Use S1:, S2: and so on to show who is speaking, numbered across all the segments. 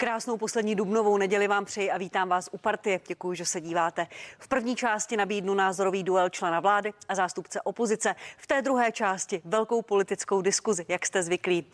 S1: Krásnou poslední dubnovou neděli vám přeji a vítám vás u partie. Děkuji, že se díváte. V první části nabídnu názorový duel člena vlády a zástupce opozice. V té druhé části velkou politickou diskuzi, jak jste zvyklí.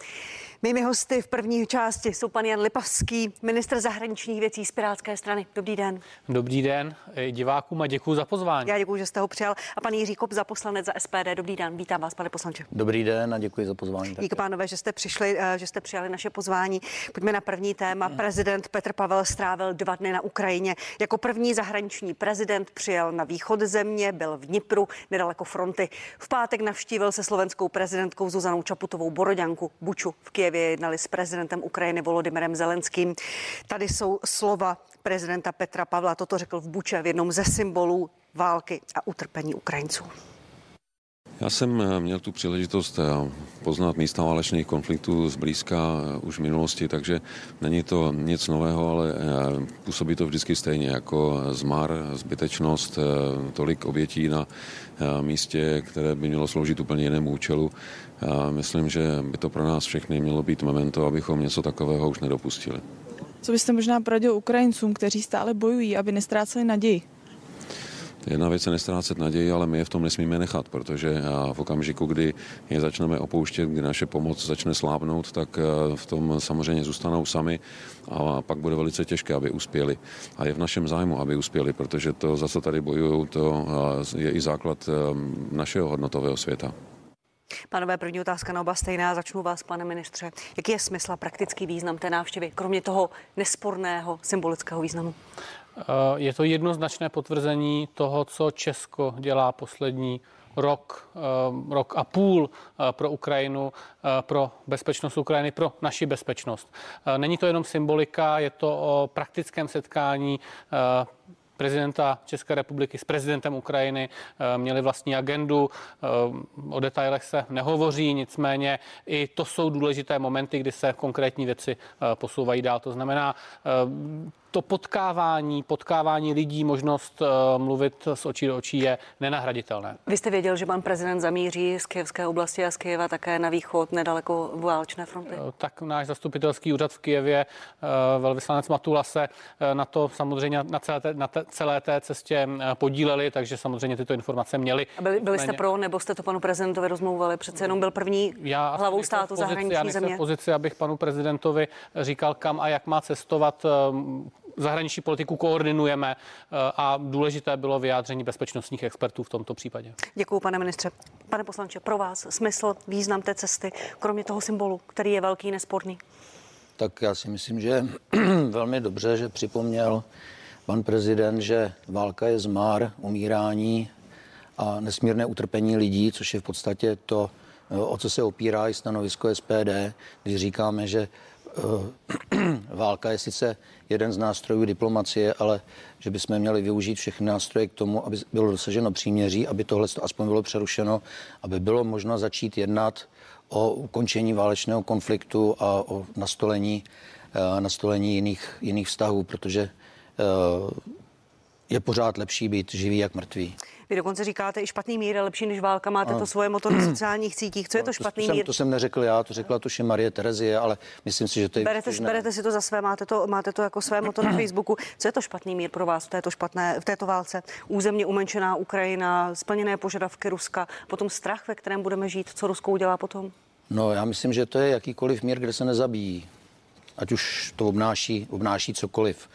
S1: Mými hosty v první části jsou pan Jan Lipavský, ministr zahraničních věcí z Pirátské strany. Dobrý den.
S2: Dobrý den divákům a děkuji za pozvání.
S1: Já děkuji, že jste ho přijal. A pan Jiří Kop za poslanec za SPD. Dobrý den. Vítám vás, pane poslanče.
S3: Dobrý den a děkuji za pozvání.
S1: Díky, pánové, že jste přišli, eh, že jste přijali naše pozvání. Pojďme na první téma. Prezident Petr Pavel strávil dva dny na Ukrajině. Jako první zahraniční prezident přijel na východ země, byl v Dnipru, nedaleko fronty. V pátek navštívil se slovenskou prezidentkou Zuzanou Čaputovou Boroďanku Buču v Kijevě Kijevě jednali s prezidentem Ukrajiny Volodymyrem Zelenským. Tady jsou slova prezidenta Petra Pavla. Toto řekl v Buče v jednom ze symbolů války a utrpení Ukrajinců.
S4: Já jsem eh, měl tu příležitost eh, poznat místa válečných konfliktů zblízka eh, už v minulosti, takže není to nic nového, ale působí to vždycky stejně jako zmar, zbytečnost, tolik obětí na místě, které by mělo sloužit úplně jinému účelu. Já myslím, že by to pro nás všechny mělo být memento, abychom něco takového už nedopustili.
S5: Co byste možná poradil Ukrajincům, kteří stále bojují, aby nestráceli naději?
S4: Jedna věc je nestrácet naději, ale my je v tom nesmíme nechat, protože v okamžiku, kdy je začneme opouštět, kdy naše pomoc začne slábnout, tak v tom samozřejmě zůstanou sami a pak bude velice těžké, aby uspěli. A je v našem zájmu, aby uspěli, protože to, za co tady bojují, to je i základ našeho hodnotového světa.
S1: Pánové, první otázka na oba stejná. Začnu vás, pane ministře. Jaký je smysl a praktický význam té návštěvy, kromě toho nesporného symbolického významu?
S2: Eh, je to jednoznačné potvrzení toho, co Česko dělá poslední rok, eh, rok a půl eh, pro Ukrajinu, pro bezpečnost Ukrajiny, pro naši bezpečnost. Není to jenom symbolika, je to o praktickém setkání prezidenta České republiky s prezidentem Ukrajiny eh, měli vlastní agendu. Eh, o detailech se nehovoří, nicméně i to jsou důležité momenty, kdy se konkrétní věci eh, posouvají dál. To znamená, to potkávání, potkávání lidí, možnost uh, mluvit z očí do očí je nenahraditelné.
S1: Vy jste věděl, že pan prezident zamíří z Kijevské oblasti a z Kijeva také na východ, nedaleko válečné fronty? Uh,
S2: tak náš zastupitelský úřad v Kijevě, uh, velvyslanec Matula se na to samozřejmě na celé té, na té, celé té cestě podíleli, takže samozřejmě tyto informace měli.
S1: A byli, byli jste pro, nebo jste to panu prezidentovi rozmluvali? Přece jenom byl první já hlavou státu pozici, zahraniční
S2: já
S1: země.
S2: v pozici, abych panu prezidentovi říkal, kam a jak má cestovat zahraniční politiku koordinujeme eh, a důležité bylo vyjádření bezpečnostních expertů v tomto případě.
S1: Děkuji, pane ministře. Pane poslanče, pro vás smysl, význam té cesty, kromě toho symbolu, který je velký, nesporný?
S3: Tak já si myslím, že velmi dobře, že připomněl pan prezident, že válka je zmár, umírání a nesmírné utrpení lidí, což je v podstatě to, eh, o co se opírá i stanovisko SPD, když říkáme, že válka je sice jeden z nástrojů diplomacie, ale že bychom měli využít všechny nástroje k tomu, aby bylo dosaženo příměří, aby tohle aspoň bylo přerušeno, aby bylo možno začít jednat o ukončení válečného konfliktu a o nastolení, eh, nastolení jiných, jiných vztahů, protože eh, je pořád lepší být živý jak mrtvý.
S1: Vy dokonce říkáte, i špatný mír je lepší než válka. Máte ano. to svoje moto na sociálních sítích. Co je to špatný
S3: to,
S1: mír?
S3: Jsem, to jsem neřekl já, to řekla tuším Marie Terezie, ale myslím si, že to je.
S1: Berete, berete si to za své, máte to, máte to jako své moto na Facebooku. Co je to špatný mír pro vás v této, špatné, v této válce? Územně umenšená Ukrajina, splněné požadavky Ruska, potom strach, ve kterém budeme žít. Co Rusko udělá potom?
S3: No, já myslím, že to je jakýkoliv mír, kde se nezabíjí. Ať už to obnáší, obnáší cokoliv.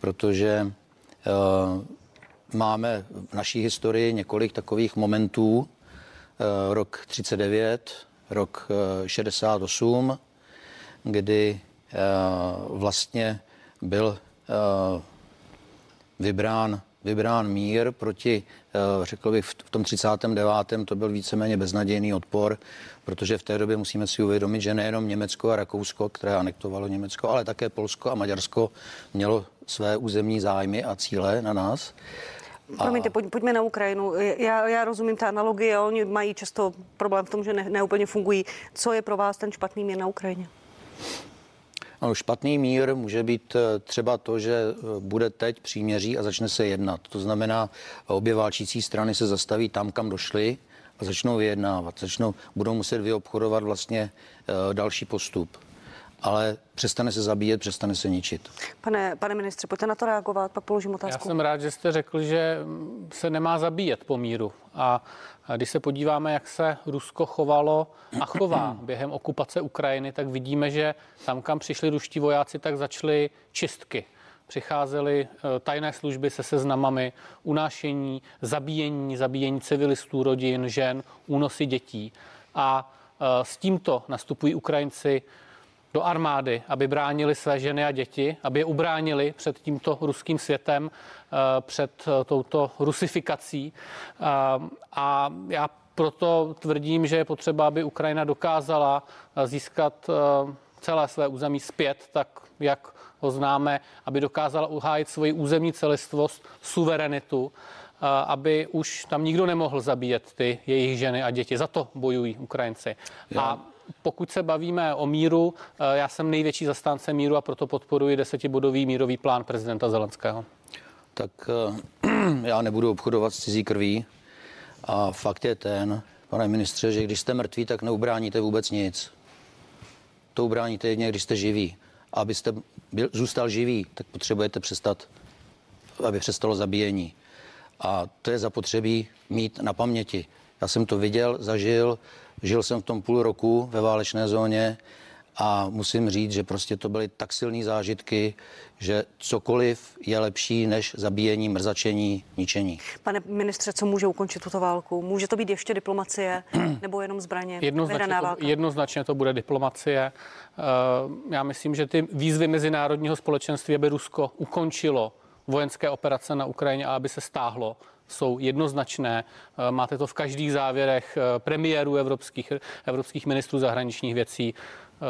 S3: Protože uh, máme v naší historii několik takových momentů. Eh, rok 39, rok 68, eh, kdy eh, vlastně byl vybrán, vybrán mír proti, řekl bych, v tom 39. to byl víceméně beznadějný odpor, protože v té době musíme si uvědomit, že nejenom Německo a Rakousko, které anektovalo Německo, ale také Polsko a Maďarsko mělo své územní zájmy a cíle na nás.
S1: Promiňte, pojď, pojďme na Ukrajinu. Já, já rozumím ta analogie, oni mají často problém v tom, že ne, neúplně fungují. Co je pro vás ten špatný mír na Ukrajině?
S3: Ano, špatný mír může být eh, třeba to, že eh, bude teď příměří a začne se jednat. To znamená, obě válčící strany se zastaví tam, kam došly a začnou vyjednávat. Začnou, budou muset vyobchodovat vlastně uh, další postup. Ale přestane se zabíjet, přestane se ničit.
S1: Pane, pane ministře, pojďte na to reagovat, pak položím
S2: Já
S1: otázku.
S2: jsem rád, že jste řekl, že se nemá zabíjet po míru. A když se podíváme, jak se Rusko chovalo a chová během okupace Ukrajiny, tak vidíme, že tam, kam přišli ruští vojáci, tak začaly čistky. Přicházely eh, tajné služby se seznamami, unášení, zabíjení, zabíjení civilistů, rodin, žen, únosy dětí. A eh, s tímto nastupují Ukrajinci do armády, aby bránili své ženy a děti, aby je ubránili před tímto ruským světem, eh, před eh, touto rusifikací. Eh, A já proto tvrdím, že je potřeba, aby Ukrajina dokázala získat celé své území zpět, tak jak ho známe, aby dokázala uhájit svoji územní celistvost, suverenitu, aby už tam nikdo nemohl zabíjet ty jejich ženy a děti. Za to bojují Ukrajinci. A pokud se bavíme o míru, eh, já jsem největší zastánce míru a proto podporuji desetibodový mírový plán prezidenta Zelenského.
S3: Tak eh, já nebudu obchodovat s cizí krví. A fakt je ten, pane ministře, že když jste mrtví, tak neubráníte vůbec nic. To ubráníte jedině, když jste živí. A abyste byl, zůstal živý, tak potřebujete přestat, aby přestalo zabíjení. A to je zapotřebí mít na paměti. Já jsem to viděl, zažil, žil jsem v tom půl roku ve válečné zóně a musím říct, že prostě to byly tak silné zážitky, že cokoliv je lepší než zabíjení, mrzačení, ničení.
S1: Pane ministře, co může ukončit tuto válku? Může to být ještě diplomacie nebo jenom zbraně?
S2: Jednoznačně to, jednoznačně to bude diplomacie. Eh, Já myslím, že ty výzvy mezinárodního společenství, aby Rusko ukončilo vojenské operace na Ukrajině a aby se stáhlo, jsou jednoznačné. Eh, Máte to v každých závěrech eh, premiérů evropských, evropských ministrů zahraničních věcí.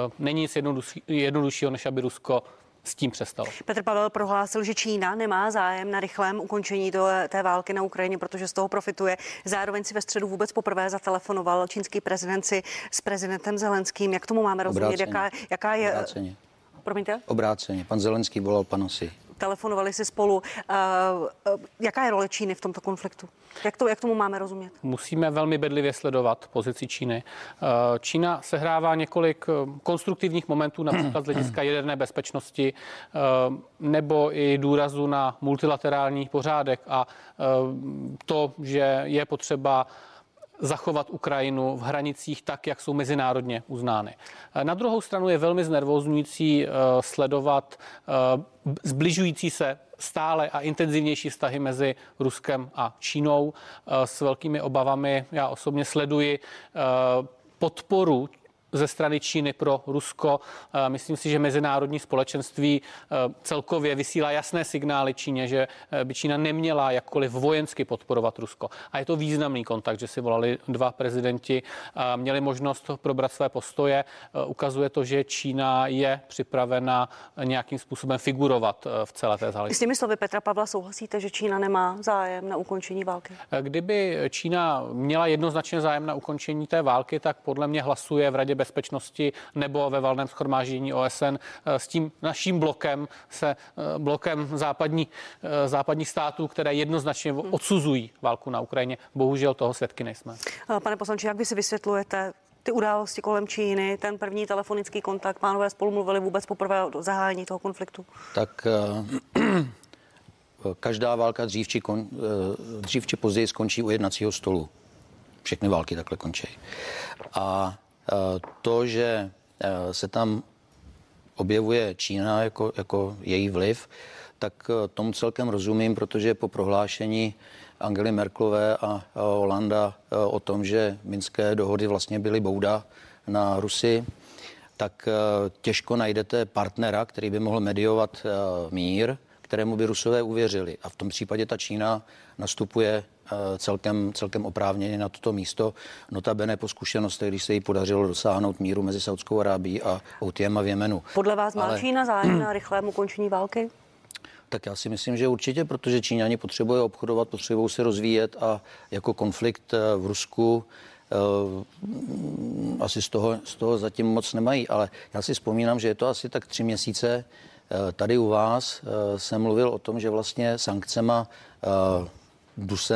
S2: Eh, Není nic jednodušší- jednoduššího, než aby Rusko s tím přestalo.
S1: Petr Pavel prohlásil, že Čína nemá zájem na rychlém ukončení to, té války na Ukrajině, protože z toho profituje. Zároveň si ve středu vůbec poprvé zatelefonoval čínský prezident si s prezidentem Zelenským. Jak tomu máme rozumět?
S3: Obráceně.
S1: Jaká, jaká je...
S3: Obráceně.
S1: Promiňte?
S3: Obráceně. Pan Zelenský volal panu si.
S1: Telefonovali si spolu. Uh, uh, jaká je role Číny v tomto konfliktu? Jak, to, jak tomu máme rozumět?
S2: musíme velmi bedlivě sledovat pozici Číny. Eh, Čína sehrává několik eh, konstruktivních momentů, například z hlediska jaderné bezpečnosti eh, nebo i důrazu na multilaterální pořádek a eh, to, že je potřeba zachovat Ukrajinu v hranicích tak, jak jsou mezinárodně uznány. Eh, Na druhou stranu je velmi znervozňující eh, sledovat eh, zbližující se stále a intenzivnější vztahy mezi Ruskem a Čínou s velkými obavami. Já osobně sleduji podporu ze strany Číny pro Rusko. Eh, Myslím si, že mezinárodní společenství eh, celkově vysílá jasné signály Číně, že eh, by Čína neměla jakkoliv vojensky podporovat Rusko. A je to významný kontakt, že si volali dva prezidenti, a měli možnost probrat své postoje. Ukazuje to, že Čína je připravena nějakým způsobem figurovat v celé té
S1: S
S2: záležitosti.
S1: těmi slovy Petra Pavla souhlasíte, že Čína nemá zájem na ukončení války?
S2: Kdyby Čína měla jednoznačně zájem na ukončení té války, tak podle mě hlasuje v Radě bezpečnosti nebo ve valném schromáždění OSN eh, s tím naším blokem, se eh, blokem západní, eh, západních států, které jednoznačně odsuzují válku na Ukrajině. Bohužel toho svědky nejsme.
S1: Pane poslanče, jak vy si vysvětlujete ty události kolem Číny, ten první telefonický kontakt, pánové spolu mluvili vůbec poprvé o zahájení toho konfliktu?
S3: Tak eh, každá válka dřív či, kon, dřív či později skončí u jednacího stolu. Všechny války takhle končí. A to, že eh, se tam objevuje Čína jako, jako její vliv, tak eh, tomu celkem rozumím, protože po prohlášení Angely Merklové a a Holanda eh, o tom, že minské dohody vlastně byly bouda na Rusy, tak eh, těžko najdete partnera, který by mohl mediovat eh, mír, kterému by Rusové uvěřili. A v tom případě ta Čína nastupuje eh, celkem, celkem oprávněně na toto místo. Notabene po zkušenostech, když se jí podařilo dosáhnout míru mezi Saudskou Arábií a Outiem a v Jemenu.
S1: Podle vás má
S3: Ale-
S1: Čína zájem na rychlém ukončení války?
S3: Tak já si myslím, že určitě, protože Číňani potřebují obchodovat, potřebují se rozvíjet a jako konflikt eh, v Rusku eh, asi z toho, z toho zatím moc nemají. Ale já si vzpomínám, že je to asi tak tři měsíce. Eh, Tady u vás eh, jsem mluvil o tom, že vlastně sankcema eh,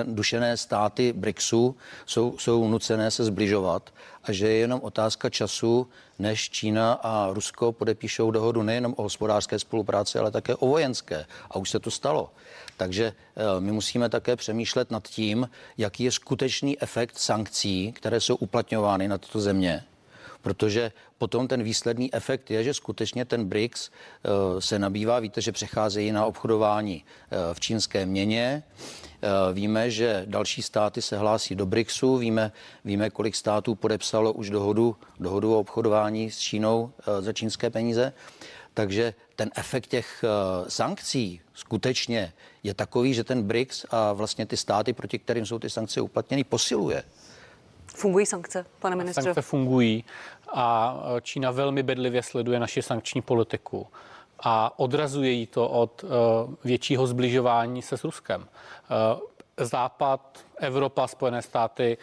S3: dušené státy BRICSu jsou, jsou nucené se zbližovat a že je jenom otázka času, než Čína a Rusko podepíšou dohodu nejenom o hospodářské spolupráci, ale také o vojenské. A už se to stalo. Takže my musíme také přemýšlet nad tím, jaký je skutečný efekt sankcí, které jsou uplatňovány na tyto země protože potom ten výsledný efekt je, že skutečně ten BRICS eh, se nabývá. Víte, že přecházejí na obchodování eh, v čínské měně. Víme, že další státy se hlásí do BRICSu, víme, víme kolik států podepsalo už dohodu, dohodu o obchodování s Čínou za čínské peníze. Takže ten efekt těch sankcí skutečně je takový, že ten BRICS a vlastně ty státy, proti kterým jsou ty sankce uplatněny, posiluje.
S1: Fungují sankce, pane ministře?
S2: Sankce fungují a eh, Čína velmi bedlivě sleduje naši sankční politiku a odrazuje jí to od uh, většího zbližování se s Ruskem. Uh, Západ, Evropa, Spojené státy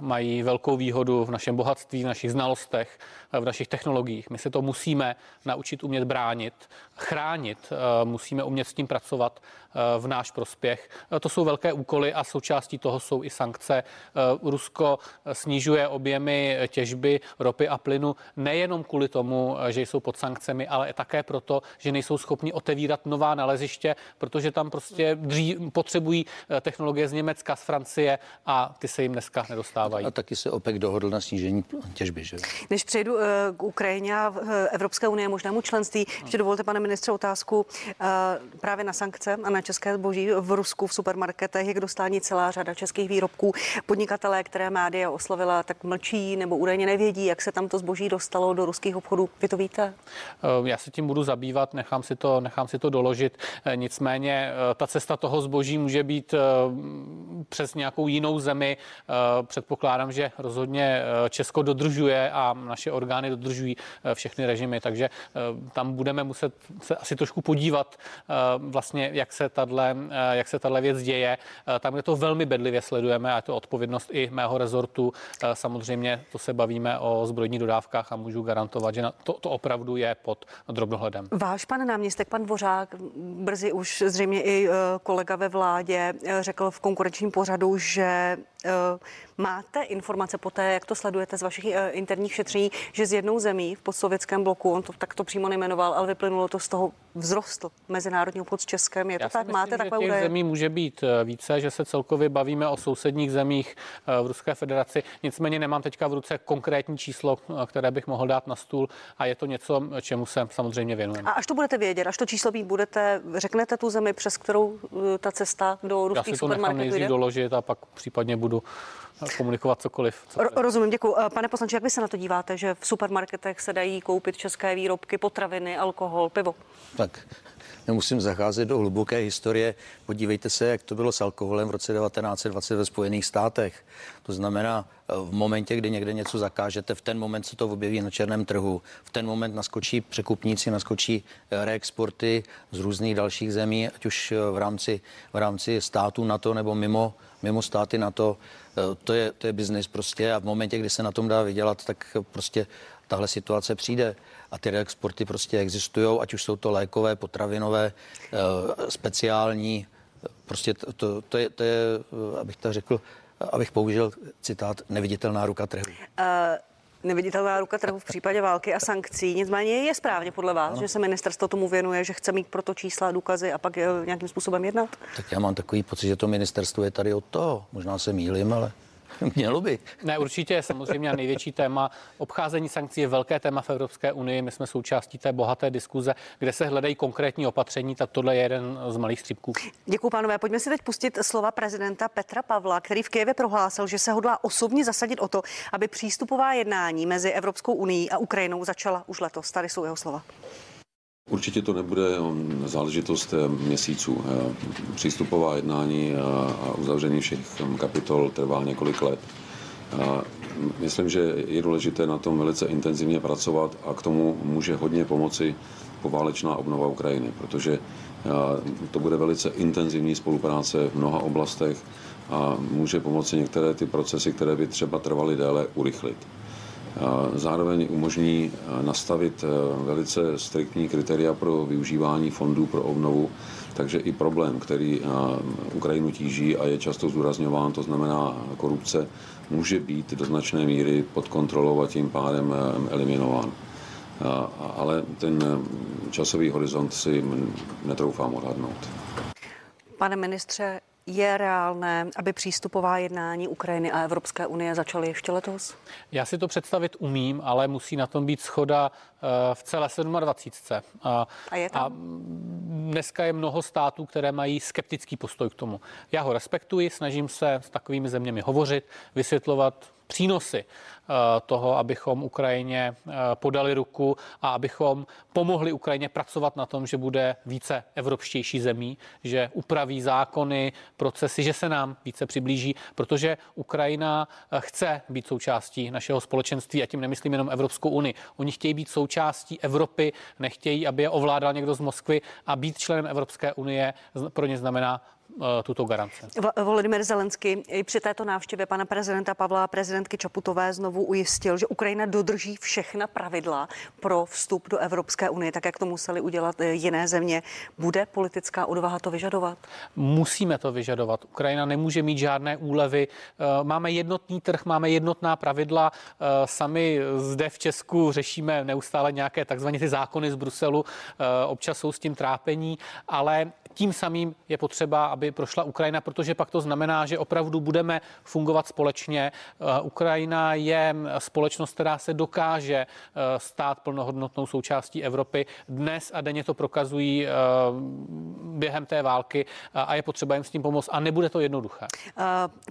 S2: mají velkou výhodu v našem bohatství, v našich znalostech, v našich technologiích. My se to musíme naučit umět bránit, chránit, eh, musíme umět s tím pracovat eh, v náš prospěch. Eh, to jsou velké úkoly a součástí toho jsou i sankce. Rusko snižuje objemy těžby ropy a plynu nejenom kvůli tomu, že jsou pod sankcemi, ale také proto, že nejsou schopni otevírat nová naleziště, protože tam prostě dří, potřebují technologie z Německa, z Francie a ty se jim dneska nedostávají.
S3: A taky se OPEC dohodl na snížení těžby. Že?
S1: Než přejdu Eh, k Ukrajině a eh, Evropské unie možnému členství. Ještě dovolte, pane ministře, otázku eh, právě na sankce a na české zboží v Rusku v supermarketech je k dostání celá řada českých výrobků. Podnikatelé, které média oslovila, tak mlčí nebo údajně nevědí, jak se tam to zboží dostalo do ruských obchodů. Vy to víte?
S2: Já se tím budu zabývat, nechám si to, nechám si to doložit. Nicméně ta cesta toho zboží může být přes nějakou jinou zemi. Předpokládám, že rozhodně Česko dodržuje a naše orgány dodržují eh, všechny režimy, takže eh, tam budeme muset se asi trošku podívat eh, vlastně, jak se tato, jak se tato věc děje. Tam, kde to velmi bedlivě sledujeme, a je to odpovědnost i mého rezortu, samozřejmě to se bavíme o zbrojních dodávkách a můžu garantovat, že to, to opravdu je pod drobnohledem.
S1: Váš pan náměstek, pan Dvořák, brzy už zřejmě i kolega ve vládě řekl v konkurenčním pořadu, že máte informace po té, jak to sledujete z vašich interních šetření, že z jednou zemí v postsovětském bloku, on to tak to přímo nejmenoval, ale vyplynulo to z toho vzrostl mezinárodní obchod s Českem. Je to Já tak?
S2: Myslím,
S1: Máte
S2: že
S1: takové údaje?
S2: zemí může být eh, více, že se celkově bavíme o sousedních zemích eh, v Ruské federaci. Nicméně nemám teďka v ruce konkrétní číslo, eh, které bych mohl dát na stůl a je to něco, čemu se samozřejmě věnujeme.
S1: A až to budete vědět, až to číslo být budete, řeknete tu zemi, přes kterou ta cesta do ruských supermarketů
S2: Já si to nechám doložit a pak případně budu komunikovat cokoliv.
S1: cokoliv. Rozumím, děkuji. Pane poslanče, jak vy se na to díváte, že v supermarketech se dají koupit české výrobky, potraviny, alkohol, pivo?
S3: Tak nemusím zacházet do hluboké historie. Podívejte se, jak to bylo s alkoholem v roce 1920 ve Spojených státech. To znamená, v momentě, kdy někde něco zakážete, v ten moment se to objeví na černém trhu, v ten moment naskočí překupníci, naskočí reexporty z různých dalších zemí, ať už v rámci, v rámci států NATO nebo mimo, mimo státy NATO. To je, to je biznis prostě a v momentě, kdy se na tom dá vydělat, tak prostě tahle situace přijde a ty reexporty prostě existují, ať už jsou to lékové, potravinové, eh, speciální, prostě to, to, to, je, to je, eh, abych tak řekl, abych použil citát, neviditelná ruka trhu. Uh
S1: neviditelná ruka trhu v případě války a sankcí. Nicméně je správně podle vás, ano. že se ministerstvo tomu věnuje, že chce mít proto čísla, důkazy a pak nějakým způsobem jednat?
S3: Tak já mám takový pocit, že to ministerstvo je tady od toho. Možná se mýlim, ale Mělo by.
S2: Ne, určitě samozřejmě největší téma. Obcházení sankcí je velké téma v Evropské unii. My jsme součástí té bohaté diskuze, kde se hledají konkrétní opatření, tak tohle je jeden z malých střípků.
S1: Děkuji, pánové. Pojďme si teď pustit slova prezidenta Petra Pavla, který v Kijevě prohlásil, že se hodlá osobně zasadit o to, aby přístupová jednání mezi Evropskou unii a Ukrajinou začala už letos. Tady jsou jeho slova.
S4: Určitě to nebude záležitost eh, měsíců. Eh, přístupová jednání a uzavření všech um, kapitol trvá několik let. Myslím, že je důležité na tom velice intenzivně pracovat a k tomu může hodně pomoci poválečná obnova Ukrajiny, protože to bude velice intenzivní spolupráce v mnoha oblastech a může pomoci některé ty procesy, které by třeba trvaly déle, urychlit. Zároveň umožní nastavit velice striktní kritéria pro využívání fondů pro obnovu, takže i problém, který Ukrajinu tíží a je často zdůrazňován, to znamená korupce, může být do značné míry pod kontrolou a tím pádem eliminován. Ale ten časový horizont si netroufám odhadnout.
S1: Pane ministře, je reálné, aby přístupová jednání Ukrajiny a Evropské unie začaly ještě letos?
S2: Já si to představit umím, ale musí na tom být schoda eh, v celé 27.
S1: A, a, je tam? a
S2: dneska je mnoho států, které mají skeptický postoj k tomu. Já ho respektuji, snažím se s takovými zeměmi hovořit, vysvětlovat přínosy Eh, toho, abychom Ukrajině eh, podali ruku a abychom pomohli Ukrajině pracovat na tom, že bude více evropštější zemí, že upraví zákony, procesy, že se nám více přiblíží, protože Ukrajina eh, chce být součástí našeho společenství a tím nemyslím jenom Evropskou unii. Oni chtějí být součástí Evropy, nechtějí, aby je ovládal někdo z Moskvy a být členem Evropské unie pro ně znamená tuto garanci.
S1: Volodymyr Zelensky i při této návštěvě pana prezidenta Pavla a prezidentky Čaputové znovu ujistil, že Ukrajina dodrží všechna pravidla pro vstup do Evropské unie, tak jak to museli udělat eh, jiné země. Bude politická odvaha to vyžadovat?
S2: Musíme to vyžadovat. Ukrajina nemůže mít žádné úlevy. Eh, máme jednotný trh, máme jednotná pravidla. Sami zde v Česku řešíme neustále nějaké takzvané ty zákony z Bruselu. Občas jsou s tím trápení, ale tím samým je potřeba, aby prošla Ukrajina, protože pak to znamená, že opravdu budeme fungovat společně. Eh, Ukrajina je společnost, která se dokáže eh, stát plnohodnotnou součástí Evropy. Dnes a denně to prokazují eh, během té války a je potřeba jim s tím pomoct a nebude to jednoduché.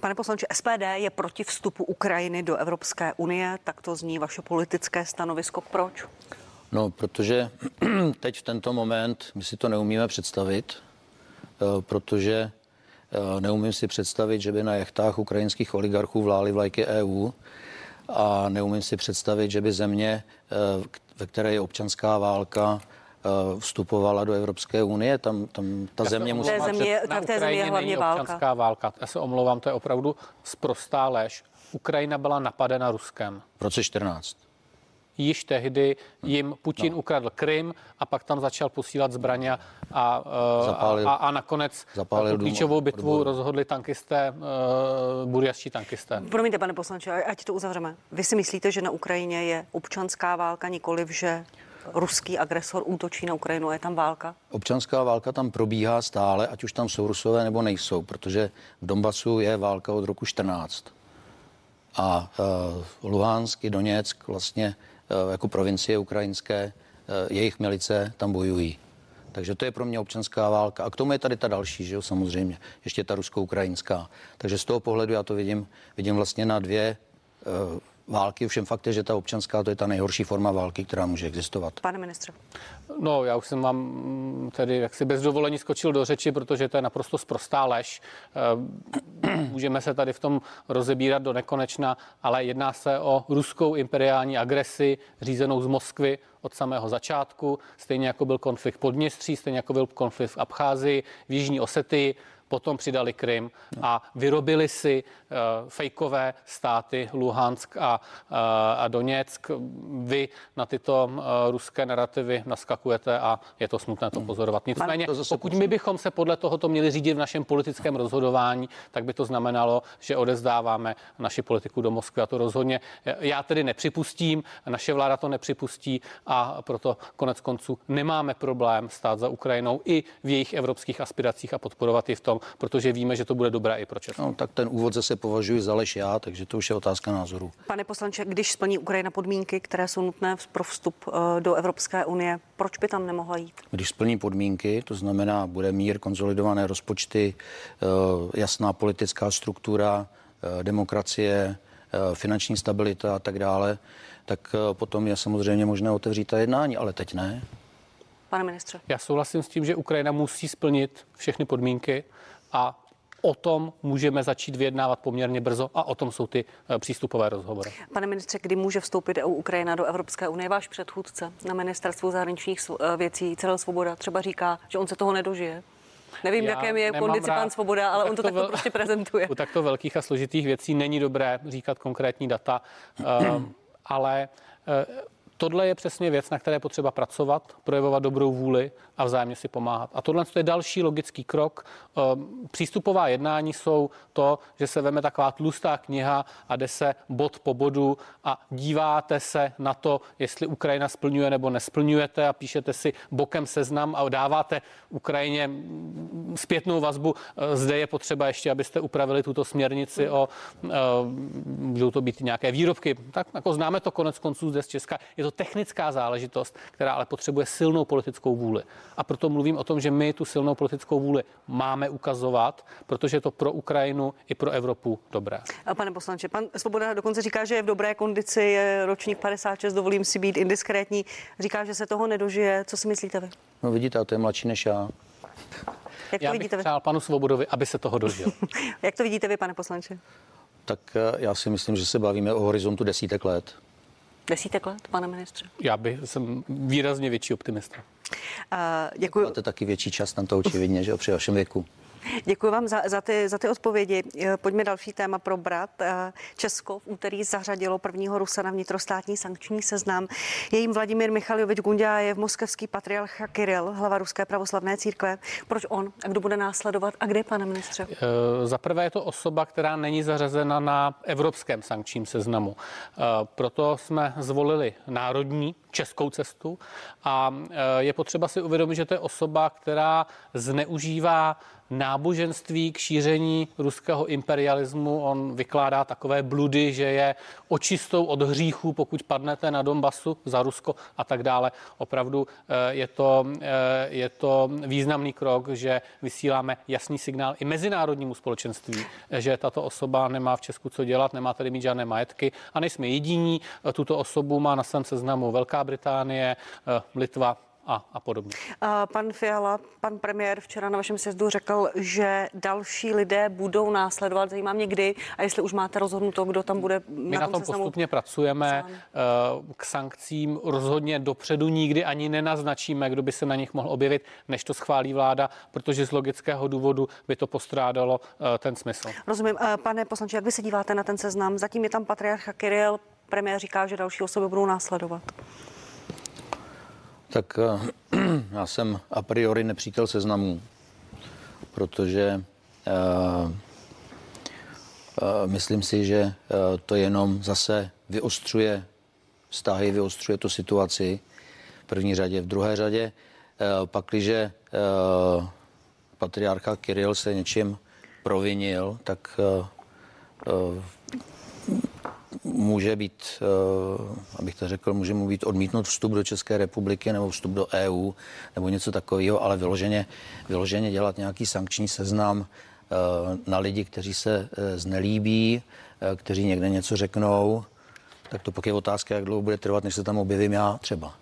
S1: Pane poslanče, SPD je proti vstupu Ukrajiny do Evropské unie, tak to zní vaše politické stanovisko. Proč?
S3: No, protože teď v tento moment my si to neumíme představit, protože eh, neumím si představit, že by na jachtách ukrajinských oligarchů vlály vlajky EU a neumím si představit, že by země, eh, ve které je občanská válka, vstupovala do Evropské unie, tam, tam ta Já země musí...
S1: Země, tak té země je hlavně válka.
S2: občanská válka. Já se omlouvám, to je opravdu sprostá lež. Ukrajina byla napadena Ruskem.
S3: V roce 14
S2: již tehdy jim Putin no. ukradl Krym a pak tam začal posílat zbraně a, a, a, a nakonec Zapálil tu klíčovou bitvu odboru. rozhodli tankisté, uh, burjastí tankisté.
S1: Promiňte, pane poslanče, ať to uzavřeme. Vy si myslíte, že na Ukrajině je občanská válka, nikoliv, že ruský agresor útočí na Ukrajinu, je tam válka?
S3: Občanská válka tam probíhá stále, ať už tam jsou rusové nebo nejsou, protože v Donbasu je válka od roku 14. A uh, Luhansk i Doněck vlastně Eh, jako provincie ukrajinské, eh, jejich milice tam bojují. Takže to je pro mě občanská válka. A k tomu je tady ta další, že jo, samozřejmě, ještě ta rusko-ukrajinská. Takže z toho pohledu já to vidím, vidím vlastně na dvě uh, války. Všem fakt je, že ta občanská to je ta nejhorší forma války, která může existovat.
S1: Pane ministře.
S2: No, já už jsem vám mm, tedy jaksi bez dovolení skočil do řeči, protože to je naprosto sprostá lež. Eh, můžeme se tady v tom rozebírat do nekonečna, ale jedná se o ruskou imperiální agresi řízenou z Moskvy od samého začátku, stejně jako byl konflikt Podměstří, stejně jako byl konflikt v Abcházii, v Jižní Osety potom přidali Krym a vyrobili si uh, fejkové státy Luhansk a, uh, a Doněck. Vy na tyto uh, ruské narrativy naskakujete a je to smutné to hmm. pozorovat. Nicméně, pokud my bychom se podle tohoto měli řídit v našem politickém rozhodování, tak by to znamenalo, že odezdáváme naši politiku do Moskvy a to rozhodně já tedy nepřipustím, naše vláda to nepřipustí a proto konec konců nemáme problém stát za Ukrajinou i v jejich evropských aspiracích a podporovat ji v tom, protože víme, že to bude dobré i pro Česko.
S3: No, tak ten úvod zase považuji za lež já, takže to už je otázka názoru.
S1: Pane poslanče, když splní Ukrajina podmínky, které jsou nutné pro vstup eh, do Evropské unie, proč by tam nemohla jít?
S3: Když splní podmínky, to znamená, bude mír, konsolidované rozpočty, eh, jasná politická struktura, eh, demokracie, finanční stabilita a tak dále, tak potom je samozřejmě možné otevřít ta jednání, ale teď ne.
S1: Pane ministře.
S2: Já souhlasím s tím, že Ukrajina musí splnit všechny podmínky a o tom můžeme začít vyjednávat poměrně brzo a o tom jsou ty eh, přístupové rozhovory.
S1: Pane ministře, kdy může vstoupit EU Ukrajina do Evropské unie? Váš předchůdce na ministerstvu zahraničních eh, věcí Celé Svoboda třeba říká, že on se toho nedožije. Nevím, Já jakém je kondici pan Svoboda, ale tak on to, to takto vel... prostě prezentuje.
S2: U takto velkých a složitých věcí není dobré říkat konkrétní data. Ale Tohle je přesně věc, na které potřeba pracovat, projevovat dobrou vůli a vzájemně si pomáhat. A tohle je další logický krok. Ehm, přístupová jednání jsou to, že se veme taková tlustá kniha a jde se bod po bodu a díváte se na to, jestli Ukrajina splňuje nebo nesplňujete a píšete si bokem seznam a dáváte Ukrajině zpětnou vazbu. Ehm, zde je potřeba ještě, abyste upravili tuto směrnici o, budou to být nějaké výrobky. Tak jako známe to konec konců zde z Česka. Je to technická záležitost, která ale potřebuje silnou politickou vůli. A proto mluvím o tom, že my tu silnou politickou vůli máme ukazovat, protože je to pro Ukrajinu i pro Evropu dobré.
S1: A pane poslanče, pan Svoboda dokonce říká, že je v dobré kondici, je ročník 56, dovolím si být indiskrétní. Říká, že se toho nedožije. Co si myslíte vy?
S3: No vidíte, to je mladší než já.
S2: Jak to já vidíte bych vy? panu Svobodovi, aby se toho dožil.
S1: Jak to vidíte vy, pane poslanče?
S3: Tak eh, já si myslím, že se bavíme o horizontu desítek let.
S1: Desítek let, pane ministře?
S2: Já bych, jsem výrazně větší optimista.
S3: Uh, děkuji. Máte taky větší čas na to očividně, že při vašem věku.
S1: Děkuji vám za, za, ty, za ty odpovědi. Eh, pojďme další téma probrat. Eh, Česko v úterý zařadilo prvního Rusa na vnitrostátní sankční seznam. Je jim Vladimír Michaljovič je v moskevský patriarcha Kiril, hlava Ruské pravoslavné církve. Proč on a kdo bude následovat a kde, pane ministře?
S2: Eh, za prvé je to osoba, která není zařazena na evropském sankčním seznamu. Proto jsme zvolili národní českou cestu a je potřeba si uvědomit, že to je osoba, která zneužívá náboženství k šíření ruského imperialismu. On vykládá takové bludy, že je očistou od hříchů, pokud padnete na Donbasu za Rusko a tak dále. Opravdu eh, je to, eh, je to významný krok, že vysíláme jasný signál i mezinárodnímu společenství, že tato osoba nemá v Česku co dělat, nemá tady mít žádné majetky a nejsme jediní. Tuto osobu má na svém seznamu Velká Británie, eh, Litva, a, a podobně.
S1: Pan Fiala, pan premiér včera na vašem sjezdu řekl, že další lidé budou následovat. Zajímá mě kdy a jestli už máte rozhodnuto, kdo tam bude.
S2: My na, na tom postupně pracujeme. Sám. Eh, k sankcím rozhodně dopředu nikdy ani nenaznačíme, kdo by se na nich mohl objevit, než to schválí vláda, protože z logického důvodu by to postrádalo eh, ten smysl.
S1: Rozumím. Eh, pane poslanče, jak vy se díváte na ten seznam? Zatím je tam patriarcha Kiril, premiér říká, že další osoby budou následovat.
S3: Tak eh, já jsem a priori nepřítel seznamů, protože uh, uh, myslím si, že to jenom zase vyostřuje vztahy, vyostřuje tu situaci v první řadě. V druhé řadě, pakliže patriarcha Kiril se něčím provinil, tak může být, eh, abych to řekl, může mu být odmítnut vstup do České republiky nebo vstup do EU nebo něco takového, ale vyloženě, vyloženě dělat nějaký sankční seznam eh, na lidi, kteří se eh, znelíbí, kteří někde něco řeknou, tak to pak je otázka, jak dlouho bude trvat, než se tam objevím já třeba.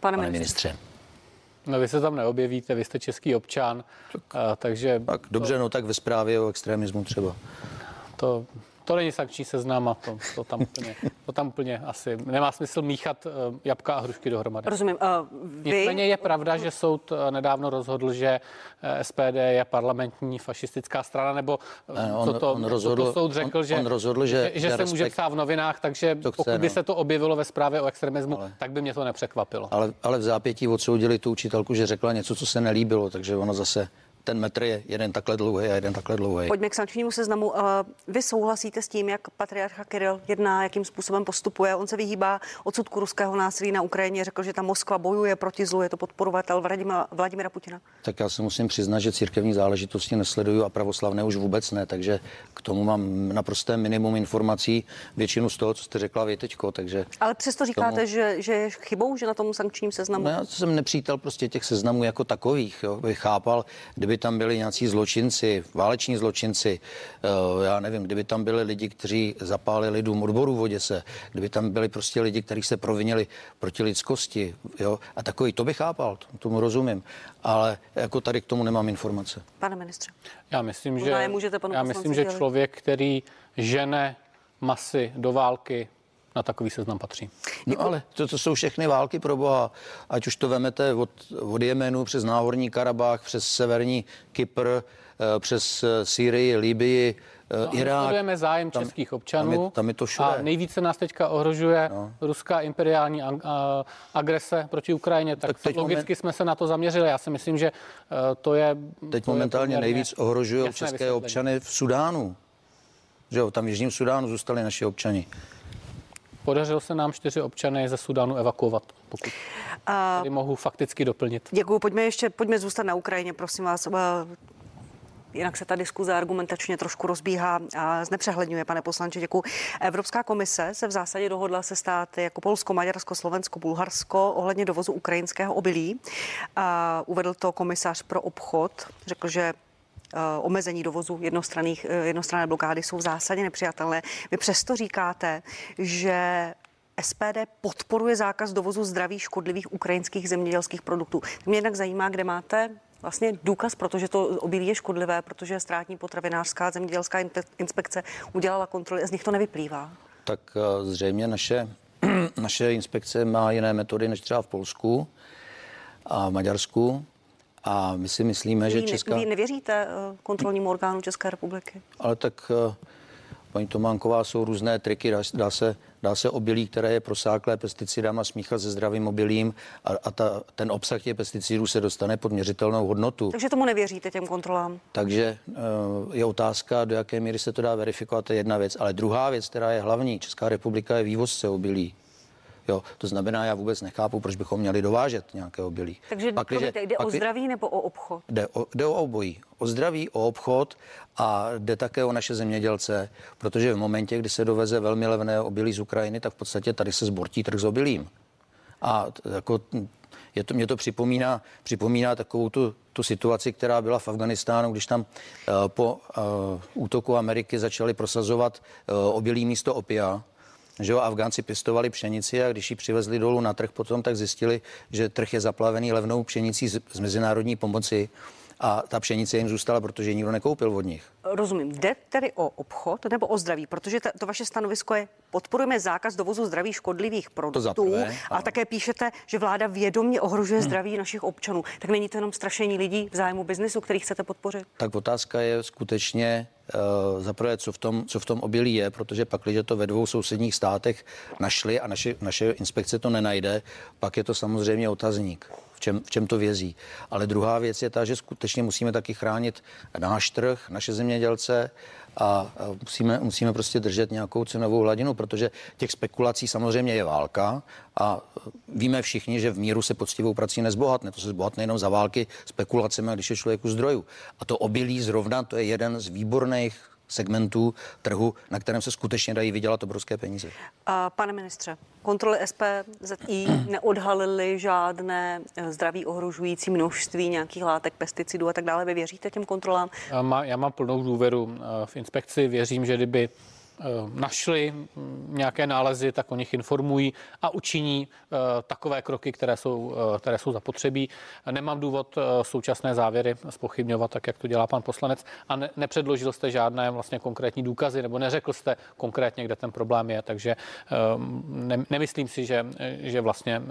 S1: Pane, Pane ministře. ministře.
S2: No vy se tam neobjevíte, vy jste český občan, tak, takže...
S3: Tak dobře, to... no tak ve zprávě o extremismu třeba.
S2: To to není sankční seznam a to, to, tam úplně, to tam úplně asi nemá smysl míchat uh, jabka a hrušky dohromady.
S1: Rozumím. Uh,
S2: vy... Nicméně je pravda, že soud uh, nedávno rozhodl, že SPD je parlamentní fašistická strana, nebo on, co to, on rozhodl, to soud řekl,
S3: on,
S2: že,
S3: on rozhodl, že,
S2: že, že se respekt... může psát v novinách, takže to chce, pokud by no. se to objevilo ve zprávě o extremismu, ale, tak by mě to nepřekvapilo.
S3: Ale, ale v zápětí odsoudili tu učitelku, že řekla něco, co se nelíbilo, takže ono zase ten metr je jeden takhle dlouhý a jeden takhle dlouhý.
S1: Pojďme k sankčnímu seznamu. Eh, vy souhlasíte s tím, jak patriarcha Kiril jedná, jakým způsobem postupuje? On se vyhýbá odsudku ruského násilí na Ukrajině, řekl, že ta Moskva bojuje proti zlu, je to podporovatel Vladimira, Vladimira Putina.
S3: Tak já se musím přiznat, že církevní záležitosti nesleduju a pravoslavné už vůbec ne, takže k tomu mám naprosté minimum informací, většinu z toho, co jste řekla vy teďko, takže...
S1: Ale přesto říkáte, tomu... že, že je chybou, že na tom sankčním seznamu?
S3: No, já jsem nepřítel prostě těch seznamů jako takových, jo, bych chápal, kdyby tam byli nějací zločinci, váleční zločinci, eh, já nevím, kdyby tam byli lidi, kteří zapálili dům odboru v Oděse, kdyby tam byli prostě lidi, kteří se provinili proti lidskosti, jo, a takový, to bych chápal, tomu rozumím, ale jako tady k tomu nemám informace.
S1: Pane ministře.
S2: Já myslím, že, já myslím, že člověk, který žene masy do války, na takový seznam patří.
S3: No ale to, to jsou všechny války pro boha. Ať už to vemete od, od Jemenu přes Náhorní Karabách, přes severní Kypr, eh, přes eh, Sýrii, Libii,
S2: No,
S3: Irák.
S2: Sledujeme zájem tam, českých občanů.
S3: Tam je, tam je to všude.
S2: A nejvíce nás teďka ohrožuje no. ruská imperiální a, a, agrese proti Ukrajině. Tak, tak logicky moment... jsme se na to zaměřili. Já si myslím, že to je.
S3: Teď
S2: to
S3: momentálně je nejvíc ohrožují české vysvětlení. občany v Sudánu. Že jo, tam v Jižním Sudánu zůstali naši občani.
S2: Podařilo se nám čtyři občany ze Sudánu evakuovat, pokud a... tady mohu fakticky doplnit.
S1: Děkuji, pojďme ještě, pojďme zůstat na Ukrajině, prosím vás. Jinak se ta diskuze argumentačně trošku rozbíhá a znepřehledňuje, pane poslanče, děkuji. Evropská komise se v zásadě dohodla se státy jako Polsko, Maďarsko, Slovensko, Bulharsko ohledně dovozu ukrajinského obilí. A uvedl to komisař pro obchod. Řekl, že eh, omezení dovozu jednostranných, eh, jednostranné blokády jsou v zásadě nepřijatelné. Vy přesto říkáte, že SPD podporuje zákaz dovozu zdravých škodlivých ukrajinských zemědělských produktů. Mě jednak zajímá, kde máte vlastně důkaz, protože to obilí je škodlivé, protože státní potravinářská zemědělská inspekce udělala kontroly a z nich to nevyplývá.
S3: Tak eh, zřejmě naše, naše inspekce má jiné metody než třeba v Polsku a v Maďarsku. A my si myslíme, vy, že Česká...
S1: Vy nevěříte eh, kontrolnímu orgánu České republiky?
S3: Ale tak eh, paní Tománková, jsou různé triky. Dá, dá, se, dá se obilí, které je prosáklé pesticidama, smíchat se zdravým obilím a, a ta, ten obsah těch pesticidů se dostane pod měřitelnou hodnotu.
S1: Takže tomu nevěříte těm kontrolám?
S3: Takže uh, je otázka, do jaké míry se to dá verifikovat, to je jedna věc. Ale druhá věc, která je hlavní, Česká republika je vývozce obilí. Jo, to znamená, já vůbec nechápu, proč bychom měli dovážet nějaké obilí.
S1: Takže pak, jde pak, o zdraví nebo o obchod?
S3: Jde o, jde o obojí. O zdraví, o obchod a jde také o naše zemědělce, protože v momentě, kdy se doveze velmi levné obilí z Ukrajiny, tak v podstatě tady se zbortí trh s obilím. A jako je to, mě to připomíná, připomíná takovou tu, tu situaci, která byla v Afganistánu, když tam uh, po uh, útoku Ameriky začali prosazovat uh, obilí místo opia že jo, Afgánci pěstovali pšenici a když ji přivezli dolů na trh potom, tak zjistili, že trh je zaplavený levnou pšenicí z, z mezinárodní pomoci a ta pšenice jim zůstala, protože nikdo nekoupil od nich.
S1: Rozumím. Jde tedy o obchod nebo o zdraví? Protože to, to vaše stanovisko je, podporujeme zákaz dovozu zdraví škodlivých produktů a také píšete, že vláda vědomě ohrožuje hmm. zdraví našich občanů. Tak není to jenom strašení lidí v zájmu biznesu, který chcete podpořit?
S3: Tak otázka je skutečně uh, zaprvé, co v, tom, co v tom obilí je, protože pak, když to ve dvou sousedních státech našli a naše, naše inspekce to nenajde, pak je to samozřejmě otazník v čem, v čem to vězí. Ale druhá věc je ta, že skutečně musíme taky chránit náš trh, naše zemědělce a musíme, musíme prostě držet nějakou cenovou hladinu, protože těch spekulací samozřejmě je válka a víme všichni, že v míru se poctivou prací nezbohatne. To se zbohatne jenom za války spekulacemi, když je člověku zdrojů. A to obilí zrovna, to je jeden z výborných segmentů trhu, na kterém se skutečně dají vydělat obrovské peníze.
S1: A pane ministře, kontroly SPZI neodhalily žádné eh, zdraví ohrožující množství nějakých látek, pesticidů a tak dále. Vy věříte těm kontrolám?
S2: Já, má, já mám plnou důvěru eh, v inspekci. Věřím, že kdyby našli mm, nějaké nálezy, tak o nich informují a učiní eh, takové kroky, které jsou, eh, které jsou zapotřebí. Nemám důvod současné závěry spochybňovat, tak jak to dělá pan poslanec a ne, nepředložil jste žádné vlastně konkrétní důkazy nebo neřekl jste konkrétně, kde ten problém je, takže ne, nemyslím si, že, že vlastně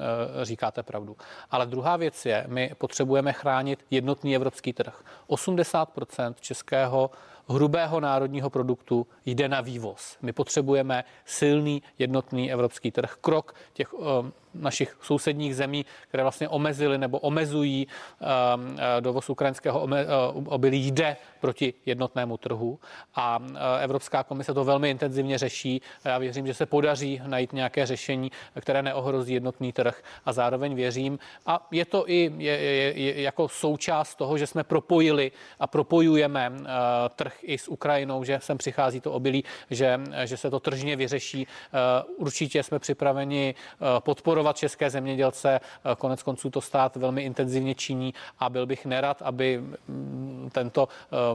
S2: říkáte pravdu. Ale druhá věc je, my potřebujeme chránit jednotný evropský trh. 80% českého hrubého národního produktu jde na vývoz. My potřebujeme silný jednotný evropský trh. Krok těch um, našich sousedních zemí, které vlastně omezily nebo omezují um, dovoz ukrajinského obilí, jde proti jednotnému trhu a uh, Evropská komise to velmi intenzivně řeší. Já věřím, že se podaří najít nějaké řešení, které neohrozí jednotný trh a zároveň věřím, a je to i je, je, je, jako součást toho, že jsme propojili a propojujeme uh, trh i s Ukrajinou, že sem přichází to obilí, že, že se to tržně vyřeší. Určitě jsme připraveni podporovat české zemědělce. Konec konců to stát velmi intenzivně činí a byl bych nerad, aby mm,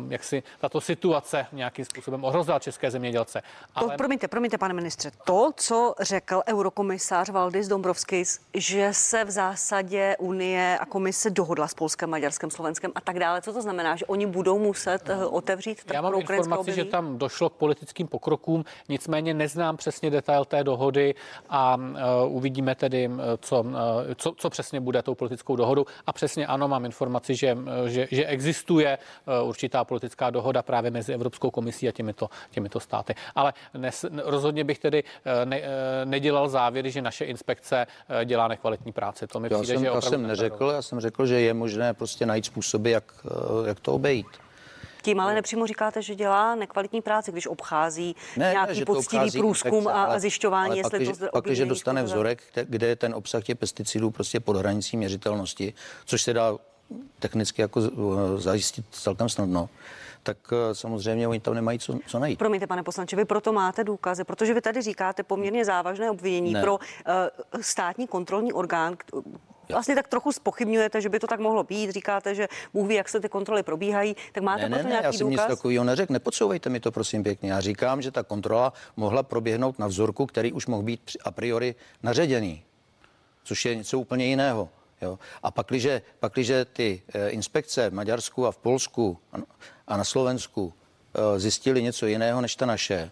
S2: tento, jaksi, tato situace nějakým způsobem ohrozila české zemědělce.
S1: Ale... To, promiňte, promiňte, pane ministře, to, co řekl eurokomisář Valdis Dombrovskis, že se v zásadě Unie a komise dohodla s Polskem, Maďarskem, Slovenskem a tak dále, co to znamená, že oni budou muset eh, otevřít
S2: trh Já mám informaci, že tam došlo k politickým pokrokům, nicméně neznám přesně detail té dohody a uh, uvidíme tedy, co, uh, co, co přesně bude tou politickou dohodou. A přesně ano, mám informaci, že, že, že existuje uh, určitá politická dohoda právě mezi Evropskou komisí a těmito, těmito státy. Ale nes, rozhodně bych tedy ne, nedělal závěry, že naše inspekce dělá nekvalitní práci. To mi
S3: já
S2: přijde,
S3: jsem,
S2: že
S3: já jsem neřekl, já jsem řekl, že je možné prostě najít způsoby, jak, jak to obejít.
S1: Tím ale nepřímo říkáte, že dělá nekvalitní práci, když obchází ne, nějaký ne, poctivý obchází průzkum infekce, a zjišťování, ale jestli
S3: pak,
S1: to
S3: Pak, když dostane vzorek, kde je ten obsah těch pesticidů prostě pod hranicí měřitelnosti, což se dá technicky jako zajistit celkem snadno, tak eh, samozřejmě oni tam nemají co, co najít.
S1: Promiňte, pane poslanče, vy proto máte důkazy, protože vy tady říkáte poměrně závažné obvinění ne. pro uh, státní kontrolní orgán, vlastně tak trochu spochybňujete, že by to tak mohlo být. Říkáte, že Bůh ví, jak se ty kontroly probíhají, tak máte
S3: ne,
S1: ne,
S3: ne,
S1: nějaký
S3: já jsem
S1: důkaz?
S3: nic takového neřekl, nepodsouvejte mi to prosím pěkně. Já říkám, že ta kontrola mohla proběhnout na vzorku, který už mohl být a priori naředěný, což je něco úplně jiného. Jo? A pakliže, pakliže ty e, inspekce v Maďarsku a v Polsku a na Slovensku e, zjistili něco jiného než ta naše,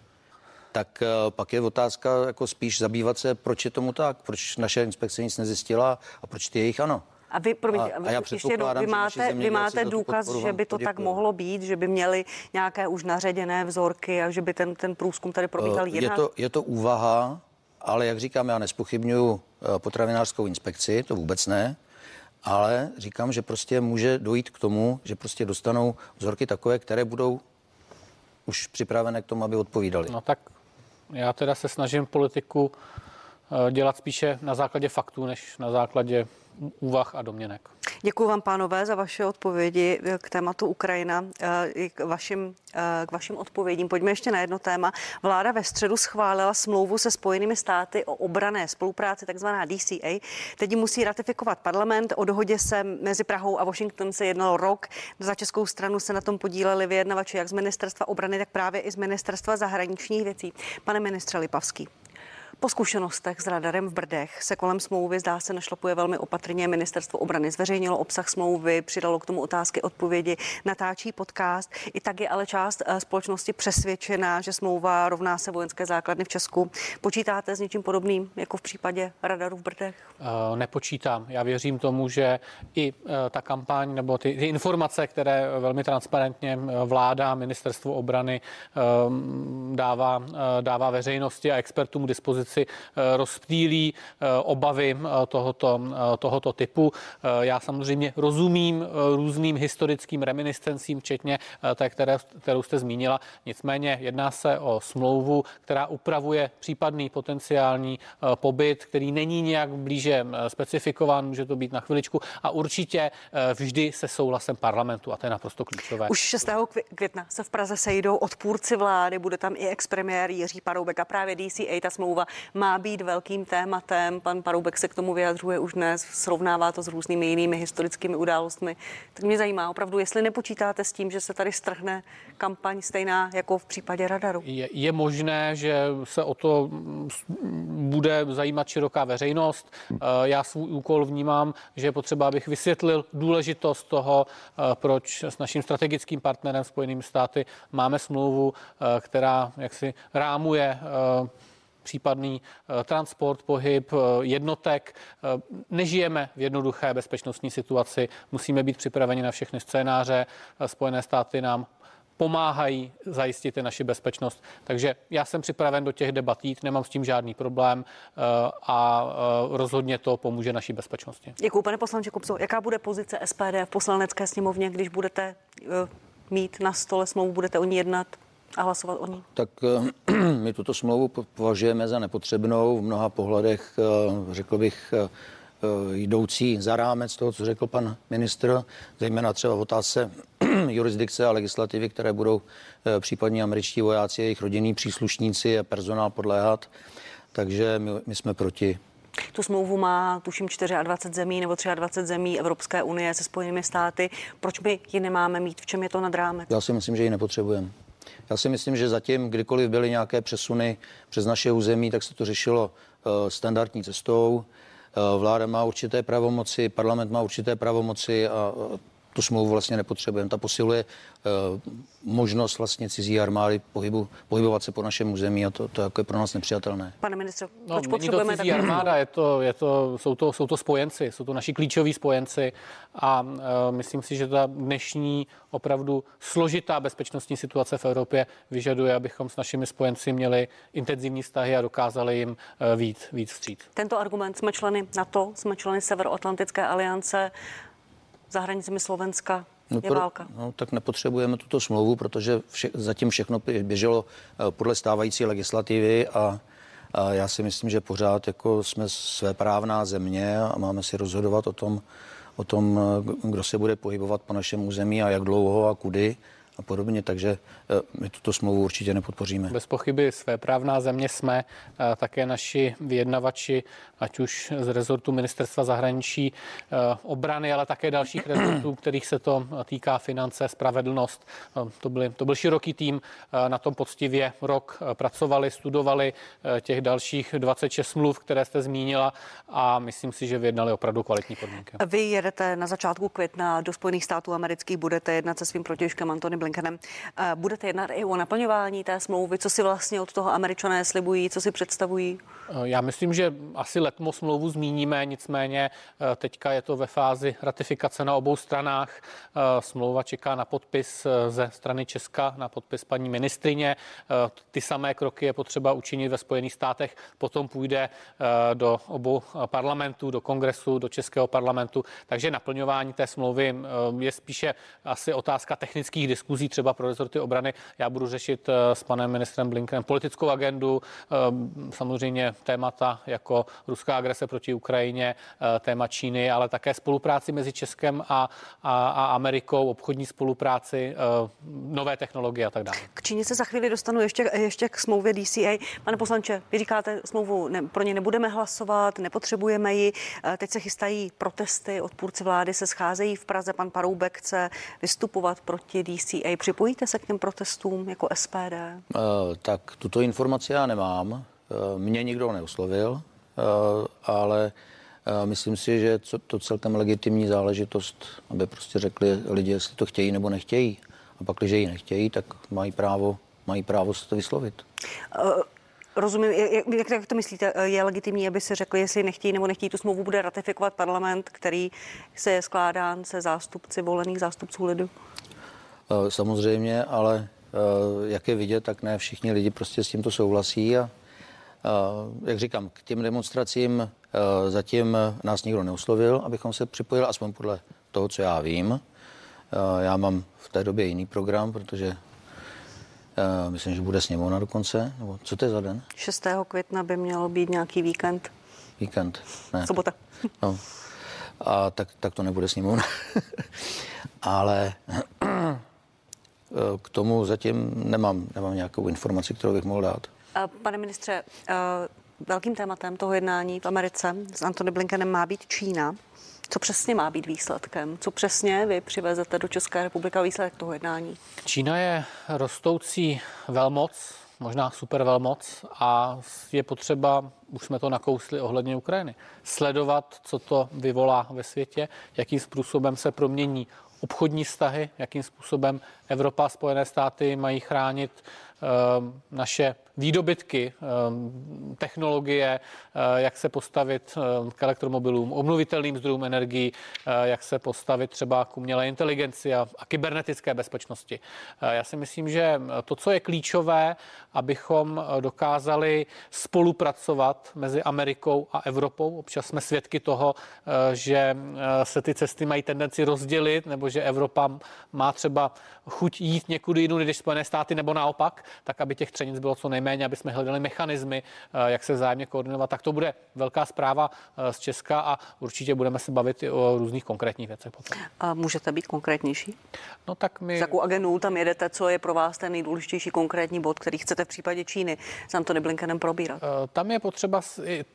S3: tak eh, pak je otázka jako spíš zabývat se, proč je tomu tak, proč naše inspekce nic nezjistila a proč ty jejich ano.
S1: A vy, promiňte, a, a já ještě jednou, vy máte, vy máte důkaz, že by to tak mohlo být, že by měli nějaké už naředěné vzorky a že by ten, ten průzkum tady probíhal jinak?
S3: Je to, je to úvaha, ale jak říkám, já nespochybnuju eh, potravinářskou inspekci, to vůbec ne, ale říkám, že prostě může dojít k tomu, že prostě dostanou vzorky takové, které budou už připravené k tomu, aby odpovídali.
S2: No tak já teda se snažím politiku eh, dělat spíše na základě faktů, než na základě úvah a domněnek.
S1: Děkuji vám, pánové, za vaše odpovědi k tématu Ukrajina eh, k vašim, eh, k vašim odpovědím. Pojďme ještě na jedno téma. Vláda ve středu schválila smlouvu se Spojenými státy o obrané spolupráci, takzvaná DCA. Teď musí ratifikovat parlament. O dohodě se mezi Prahou a Washington se jednalo rok. Za českou stranu se na tom podíleli vyjednavači jak z ministerstva obrany, tak právě i z ministerstva zahraničních věcí. Pane ministře Lipavský. Po zkušenostech s radarem v Brdech se kolem smlouvy zdá se našlapuje velmi opatrně. Ministerstvo obrany zveřejnilo obsah smlouvy, přidalo k tomu otázky, odpovědi, natáčí podcast. I tak je ale část eh, společnosti přesvědčená, že smlouva rovná se vojenské základny v Česku. Počítáte s něčím podobným jako v případě radaru v Brdech?
S2: Uh, nepočítám. Já věřím tomu, že i uh, ta kampaň nebo ty, ty informace, které velmi transparentně vláda, ministerstvo obrany dává, dává veřejnosti a expertům k dispozici, si eh, rozptýlí eh, obavy eh, tohoto, tohoto typu. Já samozřejmě rozumím různým historickým reminiscencím, včetně té, které, kterou jste zmínila. Nicméně jedná se o smlouvu, která upravuje případný potenciální pobyt, který není nějak blíže specifikován, může to být na chviličku a určitě vždy se souhlasem parlamentu a to je naprosto klíčové.
S1: Už 6. května se v Praze sejdou odpůrci vlády, bude tam i expremiér Jiří Paroubek a právě DCA, ta smlouva má být velkým tématem. Pan Paroubek se k tomu vyjadřuje už dnes, srovnává to s různými jinými historickými událostmi. Tak mě zajímá opravdu, jestli nepočítáte s tím, že se tady strhne kampaň stejná jako v případě radaru.
S2: Je, je možné, že se o to bude zajímat široká veřejnost. Eh, já svůj úkol vnímám, že je potřeba, abych vysvětlil důležitost toho, eh, proč s naším strategickým partnerem Spojenými státy máme smlouvu, eh, která jaksi rámuje případný eh, transport, pohyb eh, jednotek. Eh, nežijeme v jednoduché bezpečnostní situaci, musíme být připraveni na všechny scénáře. Spojené státy nám pomáhají zajistit naši bezpečnost. Takže já jsem připraven do těch debat jít, nemám s tím žádný problém a rozhodně to pomůže naší bezpečnosti.
S1: Děkuji, pane poslanče Kupco. Jaká bude pozice SPD v poslanecké sněmovně, když budete mít na stole smlouvu, budete o ní jednat? A hlasovat o ní?
S3: Tak eh, my tuto smlouvu považujeme za nepotřebnou v mnoha pohledech, eh, řekl bych, eh, jdoucí za rámec toho, co řekl pan ministr, zejména třeba v otázce jurisdikce a legislativy, které budou případně američtí vojáci, jejich rodinní příslušníci a personál podléhat. Takže my, my jsme proti
S1: Tu smlouvu má tuším 24 zemí nebo 23 zemí Evropské unie se Spojenými státy. Proč by ji nemáme mít? V čem je to nad rámec?
S3: Já si myslím, že ji nepotřebujeme. Já si myslím, že zatím, kdykoliv byly nějaké přesuny přes naše území, tak se to řešilo uh, standardní cestou. Uh, vláda má určité pravomoci, parlament má určité pravomoci a uh, tu smlouvu vlastně nepotřebujeme. Ta posiluje uh, možnost vlastně cizí armády pohybu, pohybovat se po našem území a to, to jako je pro nás nepřijatelné.
S1: Pane ministře,
S2: No,
S1: proč potřebujeme
S2: to cizí armáda, je to, je to, jsou, to, jsou to spojenci, jsou to naši klíčoví spojenci a uh, myslím si, že ta dnešní opravdu složitá bezpečnostní situace v Evropě vyžaduje, abychom s našimi spojenci měli intenzivní vztahy a dokázali jim uh, víc, víc vstříc.
S1: Tento argument jsme členy NATO, jsme členy Severoatlantické aliance, za hranicemi Slovenska
S3: No,
S1: je válka.
S3: No, tak nepotřebujeme tuto smlouvu, protože vše, zatím všechno běželo eh, podle stávající legislativy a, a já si myslím, že pořád jako jsme své právná země a máme si rozhodovat o tom, o tom, eh, kdo se bude pohybovat po našem území a jak dlouho a kudy a podobně, takže eh, my tuto smlouvu určitě nepodpoříme.
S2: Bez pochyby své právná země jsme eh, také naši vyjednavači, ať už z rezortu ministerstva zahraničí, eh, obrany, ale také dalších rezortů, kterých se to týká finance, spravedlnost. To, byly, to byl široký tým, na tom poctivě rok pracovali, studovali těch dalších 26 smluv, které jste zmínila a myslím si, že vyjednali opravdu kvalitní podmínky.
S1: Vy jedete na začátku května do Spojených států amerických, budete jednat se svým protěžkem Antony Blinkenem. Budete jednat i o naplňování té smlouvy, co si vlastně od toho američané slibují, co si představují?
S2: Já myslím, že asi letmo smlouvu zmíníme, nicméně eh, teďka je to ve fázi ratifikace na obou stranách. Eh, smlouva čeká na podpis eh, ze strany Česka, na podpis paní ministrině. Ty samé kroky je potřeba učinit ve Spojených státech, potom půjde do obou parlamentů, do kongresu, do Českého parlamentu. Takže naplňování té smlouvy je spíše asi otázka technických diskuzí, třeba pro rezorty obrany. Já budu řešit s panem ministrem Blinkenem politickou agendu, samozřejmě témata jako ruská agrese proti Ukrajině, eh, téma Číny, ale také spolupráci mezi Českem a, a, a Amerikou, obchodní spolupráci, eh, nové technologie a tak dále.
S1: K Číně se za chvíli dostanu ještě, ještě k smlouvě DCA. Pane poslanče, vy říkáte, smlouvu ne, pro ně nebudeme hlasovat, nepotřebujeme ji. Eh, teď se chystají protesty, odpůrci vlády se scházejí v Praze, pan Paroubek chce vystupovat proti DCA. Připojíte se k těm protestům jako SPD? Uh,
S3: tak tuto informaci já nemám. Eh, mě nikdo neoslovil, eh, ale eh, myslím si, že to celkem legitimní záležitost, aby prostě řekli lidi, jestli to chtějí nebo nechtějí. A pak, když ji nechtějí, tak mají právo, mají právo se to vyslovit. Uh.
S1: Rozumím, jak, jak to myslíte? Je legitimní, aby se řekli, jestli nechtějí nebo nechtějí tu smlouvu, bude ratifikovat parlament, který se je skládán se zástupci volených zástupců lidu?
S3: Samozřejmě, ale jak je vidět, tak ne všichni lidi prostě s tímto souhlasí a Eh, jak říkám, k těm demonstracím eh, zatím nás nikdo neuslovil, abychom se připojili, aspoň podle toho, co já vím. Eh, já mám v té době jiný program, protože myslím, že bude sněmovna dokonce. Nebo co to je za den?
S1: 6. května by měl být nějaký víkend.
S3: Víkend, ne.
S1: Sobota.
S3: No. A tak, tak to nebude sněmovna. Ale k tomu zatím nemám, nemám nějakou informaci, kterou bych mohl dát.
S1: Pane ministře, eh, velkým tématem toho jednání v Americe s Antony Blinkenem má být Čína. Co přesně má být výsledkem? Co přesně vy přivezete do České republiky a výsledek toho jednání?
S2: Čína je rostoucí velmoc, možná super velmoc a je potřeba, už jsme to nakousli ohledně Ukrajiny, sledovat, co to vyvolá ve světě, jakým způsobem se promění obchodní vztahy, jakým způsobem Evropa a Spojené státy mají chránit uh, naše výdobytky, ehm, technologie, eh, jak se postavit ehm, k elektromobilům, obnovitelným zdrojům energií, eh, jak se postavit třeba k umělé inteligenci a, a kybernetické bezpečnosti. Eh, já si myslím, že to, co je klíčové, abychom dokázali spolupracovat mezi Amerikou a Evropou. Občas jsme svědky toho, že se ty cesty mají tendenci rozdělit, nebo že Evropa má třeba chuť jít někudy jinou než Spojené státy, nebo naopak. tak aby těch třenic bylo co nejméně, aby jsme hledali mechanismy, jak se vzájemně koordinovat. Tak to bude velká zpráva z Česka a určitě budeme se bavit i o různých konkrétních věcech potom.
S1: A můžete být konkrétnější?
S2: No tak my...
S1: S jakou agendou tam jedete, co je pro vás ten nejdůležitější konkrétní bod, který chcete v případě Číny s Antony Blinkenem probírat?
S2: Tam je potřeba,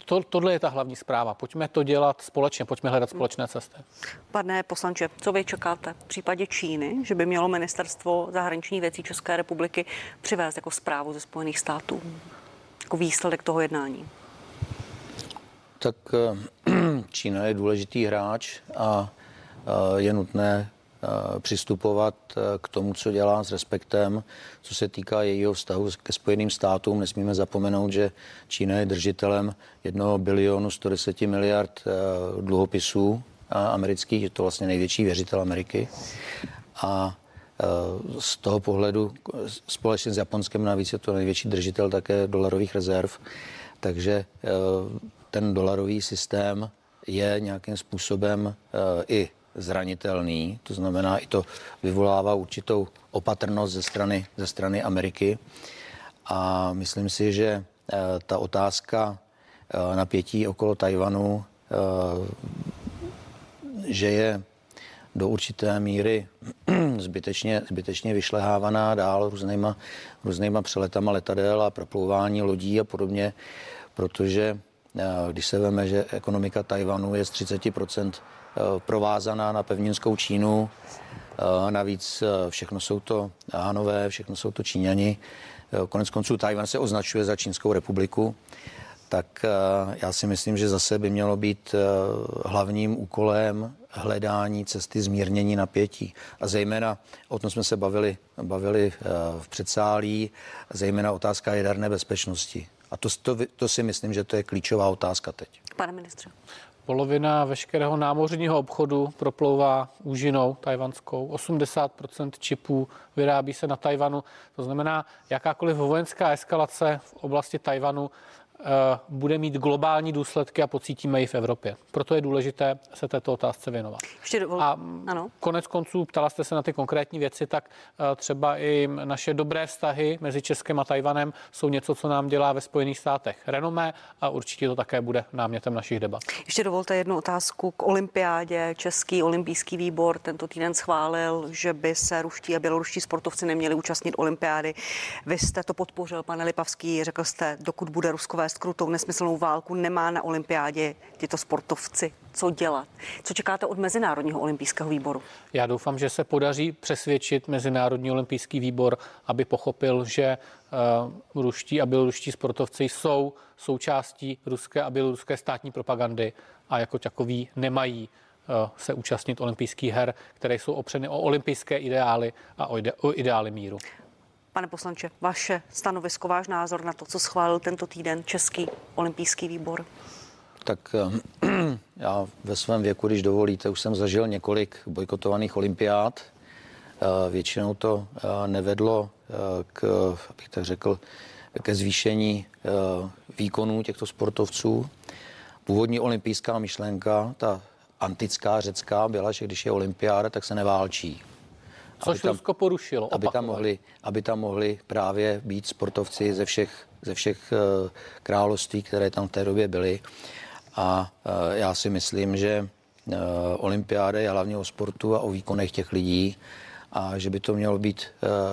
S2: to, tohle je ta hlavní zpráva. Pojďme to dělat společně, pojďme hledat společné cesty.
S1: Pane poslanče, co vy čekáte v případě Číny, že by mělo ministerstvo zahraničních věcí České republiky přivést jako zprávu ze Spojených států? Jako výsledek toho jednání?
S3: Tak eh, Čína je důležitý hráč a eh, je nutné přistupovat k tomu, co dělá s respektem. Co se týká jejího vztahu ke Spojeným státům, nesmíme zapomenout, že Čína je držitelem 1 bilionu 110 miliard dluhopisů amerických, je to vlastně největší věřitel Ameriky. A z toho pohledu společně s Japonskem navíc je to největší držitel také dolarových rezerv. Takže ten dolarový systém je nějakým způsobem eh, i zranitelný, to znamená, i to vyvolává určitou opatrnost ze strany, ze strany Ameriky. A myslím si, že eh, ta otázka eh, napětí okolo Tajvanu, že je do určité míry zbytečně, zbytečně vyšlehávaná dál různýma, různýma přeletama letadel a proplouvání lodí a podobně, protože Eh, když se veme, že ekonomika Tajvanu je z 30% eh, provázaná na pevninskou Čínu, eh, navíc všechno jsou to Hánové, všechno jsou to Číňani. Konec konců Tajvan se označuje za Čínskou republiku, tak já si myslím, že zase by mělo být hlavním úkolem hledání cesty zmírnění napětí. A zejména, o tom jsme se bavili, bavili v předsálí, zejména otázka jaderné bezpečnosti. A to, to, to si myslím, že to je klíčová otázka teď.
S1: Pane ministře.
S2: Polovina veškerého námořního obchodu proplouvá úžinou tajvanskou. 80% čipů vyrábí se na Tajvanu. To znamená, jakákoliv vojenská eskalace v oblasti Tajvanu bude mít globální důsledky a pocítíme ji v Evropě. Proto je důležité se této otázce věnovat.
S1: Ještě dovol...
S2: A ano. konec konců ptala jste se na ty konkrétní věci, tak eh, třeba i naše dobré vztahy mezi Českem a Tajvanem jsou něco, co nám dělá ve Spojených státech renomé a určitě to také bude námětem našich debat.
S1: Ještě dovolte jednu otázku k olympiádě. Český olympijský výbor tento týden schválil, že by se ruští a běloruští sportovci neměli účastnit olympiády. Vy jste to podpořil, pane Lipavský, řekl jste, dokud bude Ruskové vést krutou nesmyslnou válku, nemá na olympiádě tyto sportovci co dělat. Co čekáte od Mezinárodního olympijského výboru?
S2: Já doufám, že se podaří přesvědčit Mezinárodní olympijský výbor, aby pochopil, že uh, ruští a běloruští sportovci jsou součástí ruské a běloruské státní propagandy a jako takový nemají uh, se účastnit olympijských her, které jsou opřeny o olympijské ideály a o, ide- o ideály míru.
S1: Pane poslanče, vaše stanovisko, váš názor na to, co schválil tento týden Český olympijský výbor?
S3: Tak eh, já ve svém věku, když dovolíte, už jsem zažil několik bojkotovaných olympiád. Eh, většinou to eh, nevedlo k, abych tak řekl, ke zvýšení výkonů těchto sportovců. Původní olympijská myšlenka, ta antická řecká, byla, že když je olympiáda, tak se neválčí.
S2: Což tam, Rusko porušilo.
S3: Aby tam, mohli, aby tam mohli právě být sportovci ze všech, ze všech uh, království, které tam v té době byly. A uh, já si myslím, že uh, olympiáda je hlavně o sportu a o výkonech těch lidí a že by to mělo být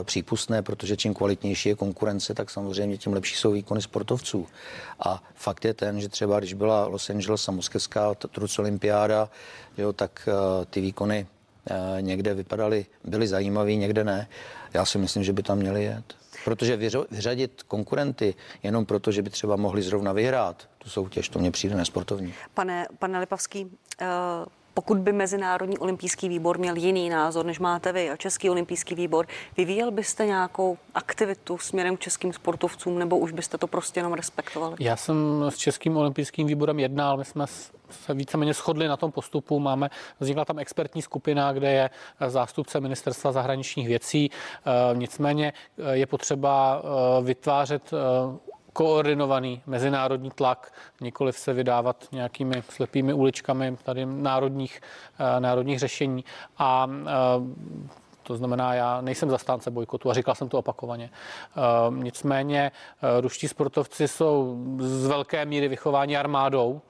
S3: přípustné, protože čím kvalitnější je konkurence, tak samozřejmě tím lepší jsou výkony sportovců. A fakt je ten, že třeba když byla Los Angeles a moskevská truc olympiáda, jo, tak ty výkony Eh, někde vypadaly, byly zajímavý, někde ne. Já si myslím, že by tam měli jet. Protože vyřadit konkurenty jenom proto, že by třeba mohli zrovna vyhrát tu soutěž, to mě přijde nesportovní.
S1: Pane, pane Lipavský, uh pokud by Mezinárodní olympijský výbor měl jiný názor, než máte vy a Český olympijský výbor, vyvíjel byste nějakou aktivitu směrem k českým sportovcům, nebo už byste to prostě jenom respektovali?
S2: Já jsem s Českým olympijským výborem jednal, my jsme se víceméně shodli na tom postupu. Máme, vznikla tam expertní skupina, kde je zástupce ministerstva zahraničních věcí. E, nicméně e, je potřeba e, vytvářet koordinovaný mezinárodní tlak, nikoliv se vydávat nějakými slepými uličkami tady národních, národních řešení. A To znamená, já nejsem zastánce bojkotu a říkal jsem to opakovaně. Nicméně ruští sportovci jsou z velké míry vychováni armádou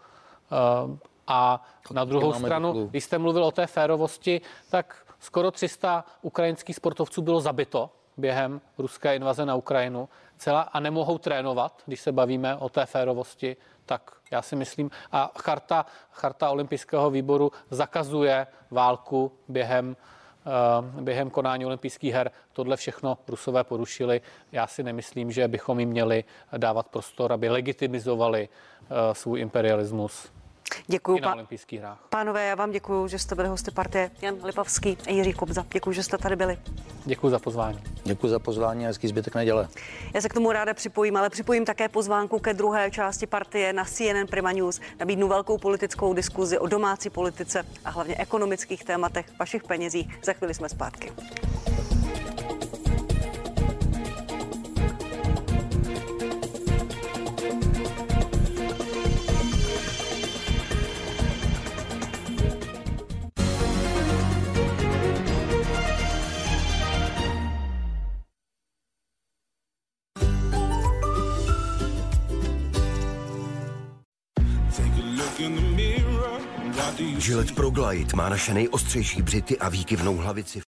S2: a na druhou stranu, když jste mluvil o té férovosti, tak skoro 300 ukrajinských sportovců bylo zabito během ruské invaze na Ukrajinu celá a nemohou trénovat, když se bavíme o té férovosti, tak já si myslím, a charta, charta olympijského výboru zakazuje válku během eh, během konání olympijských her. Tohle všechno Rusové porušili. Já si nemyslím, že bychom jim měli dávat prostor, aby legitimizovali eh, svůj imperialismus
S1: Děkuji.
S2: na olympijských hrách.
S1: Pánové, já vám děkuji, že jste byli hosty partie. Jan Lipavský a Jiří Kobza. Děkuji, že jste tady byli.
S2: Děkuji za pozvání.
S3: Děkuji za pozvání a hezký zbytek neděle.
S1: Já se k tomu ráda připojím, ale připojím také pozvánku ke druhé části partie na CNN Prima News. Nabídnu velkou politickou diskuzi o domácí politice a hlavně ekonomických tématech, vašich penězích. Za chvíli jsme zpátky.
S6: Gillette Pro Glide má naše nejostřejší břity a výkyvnou hlavici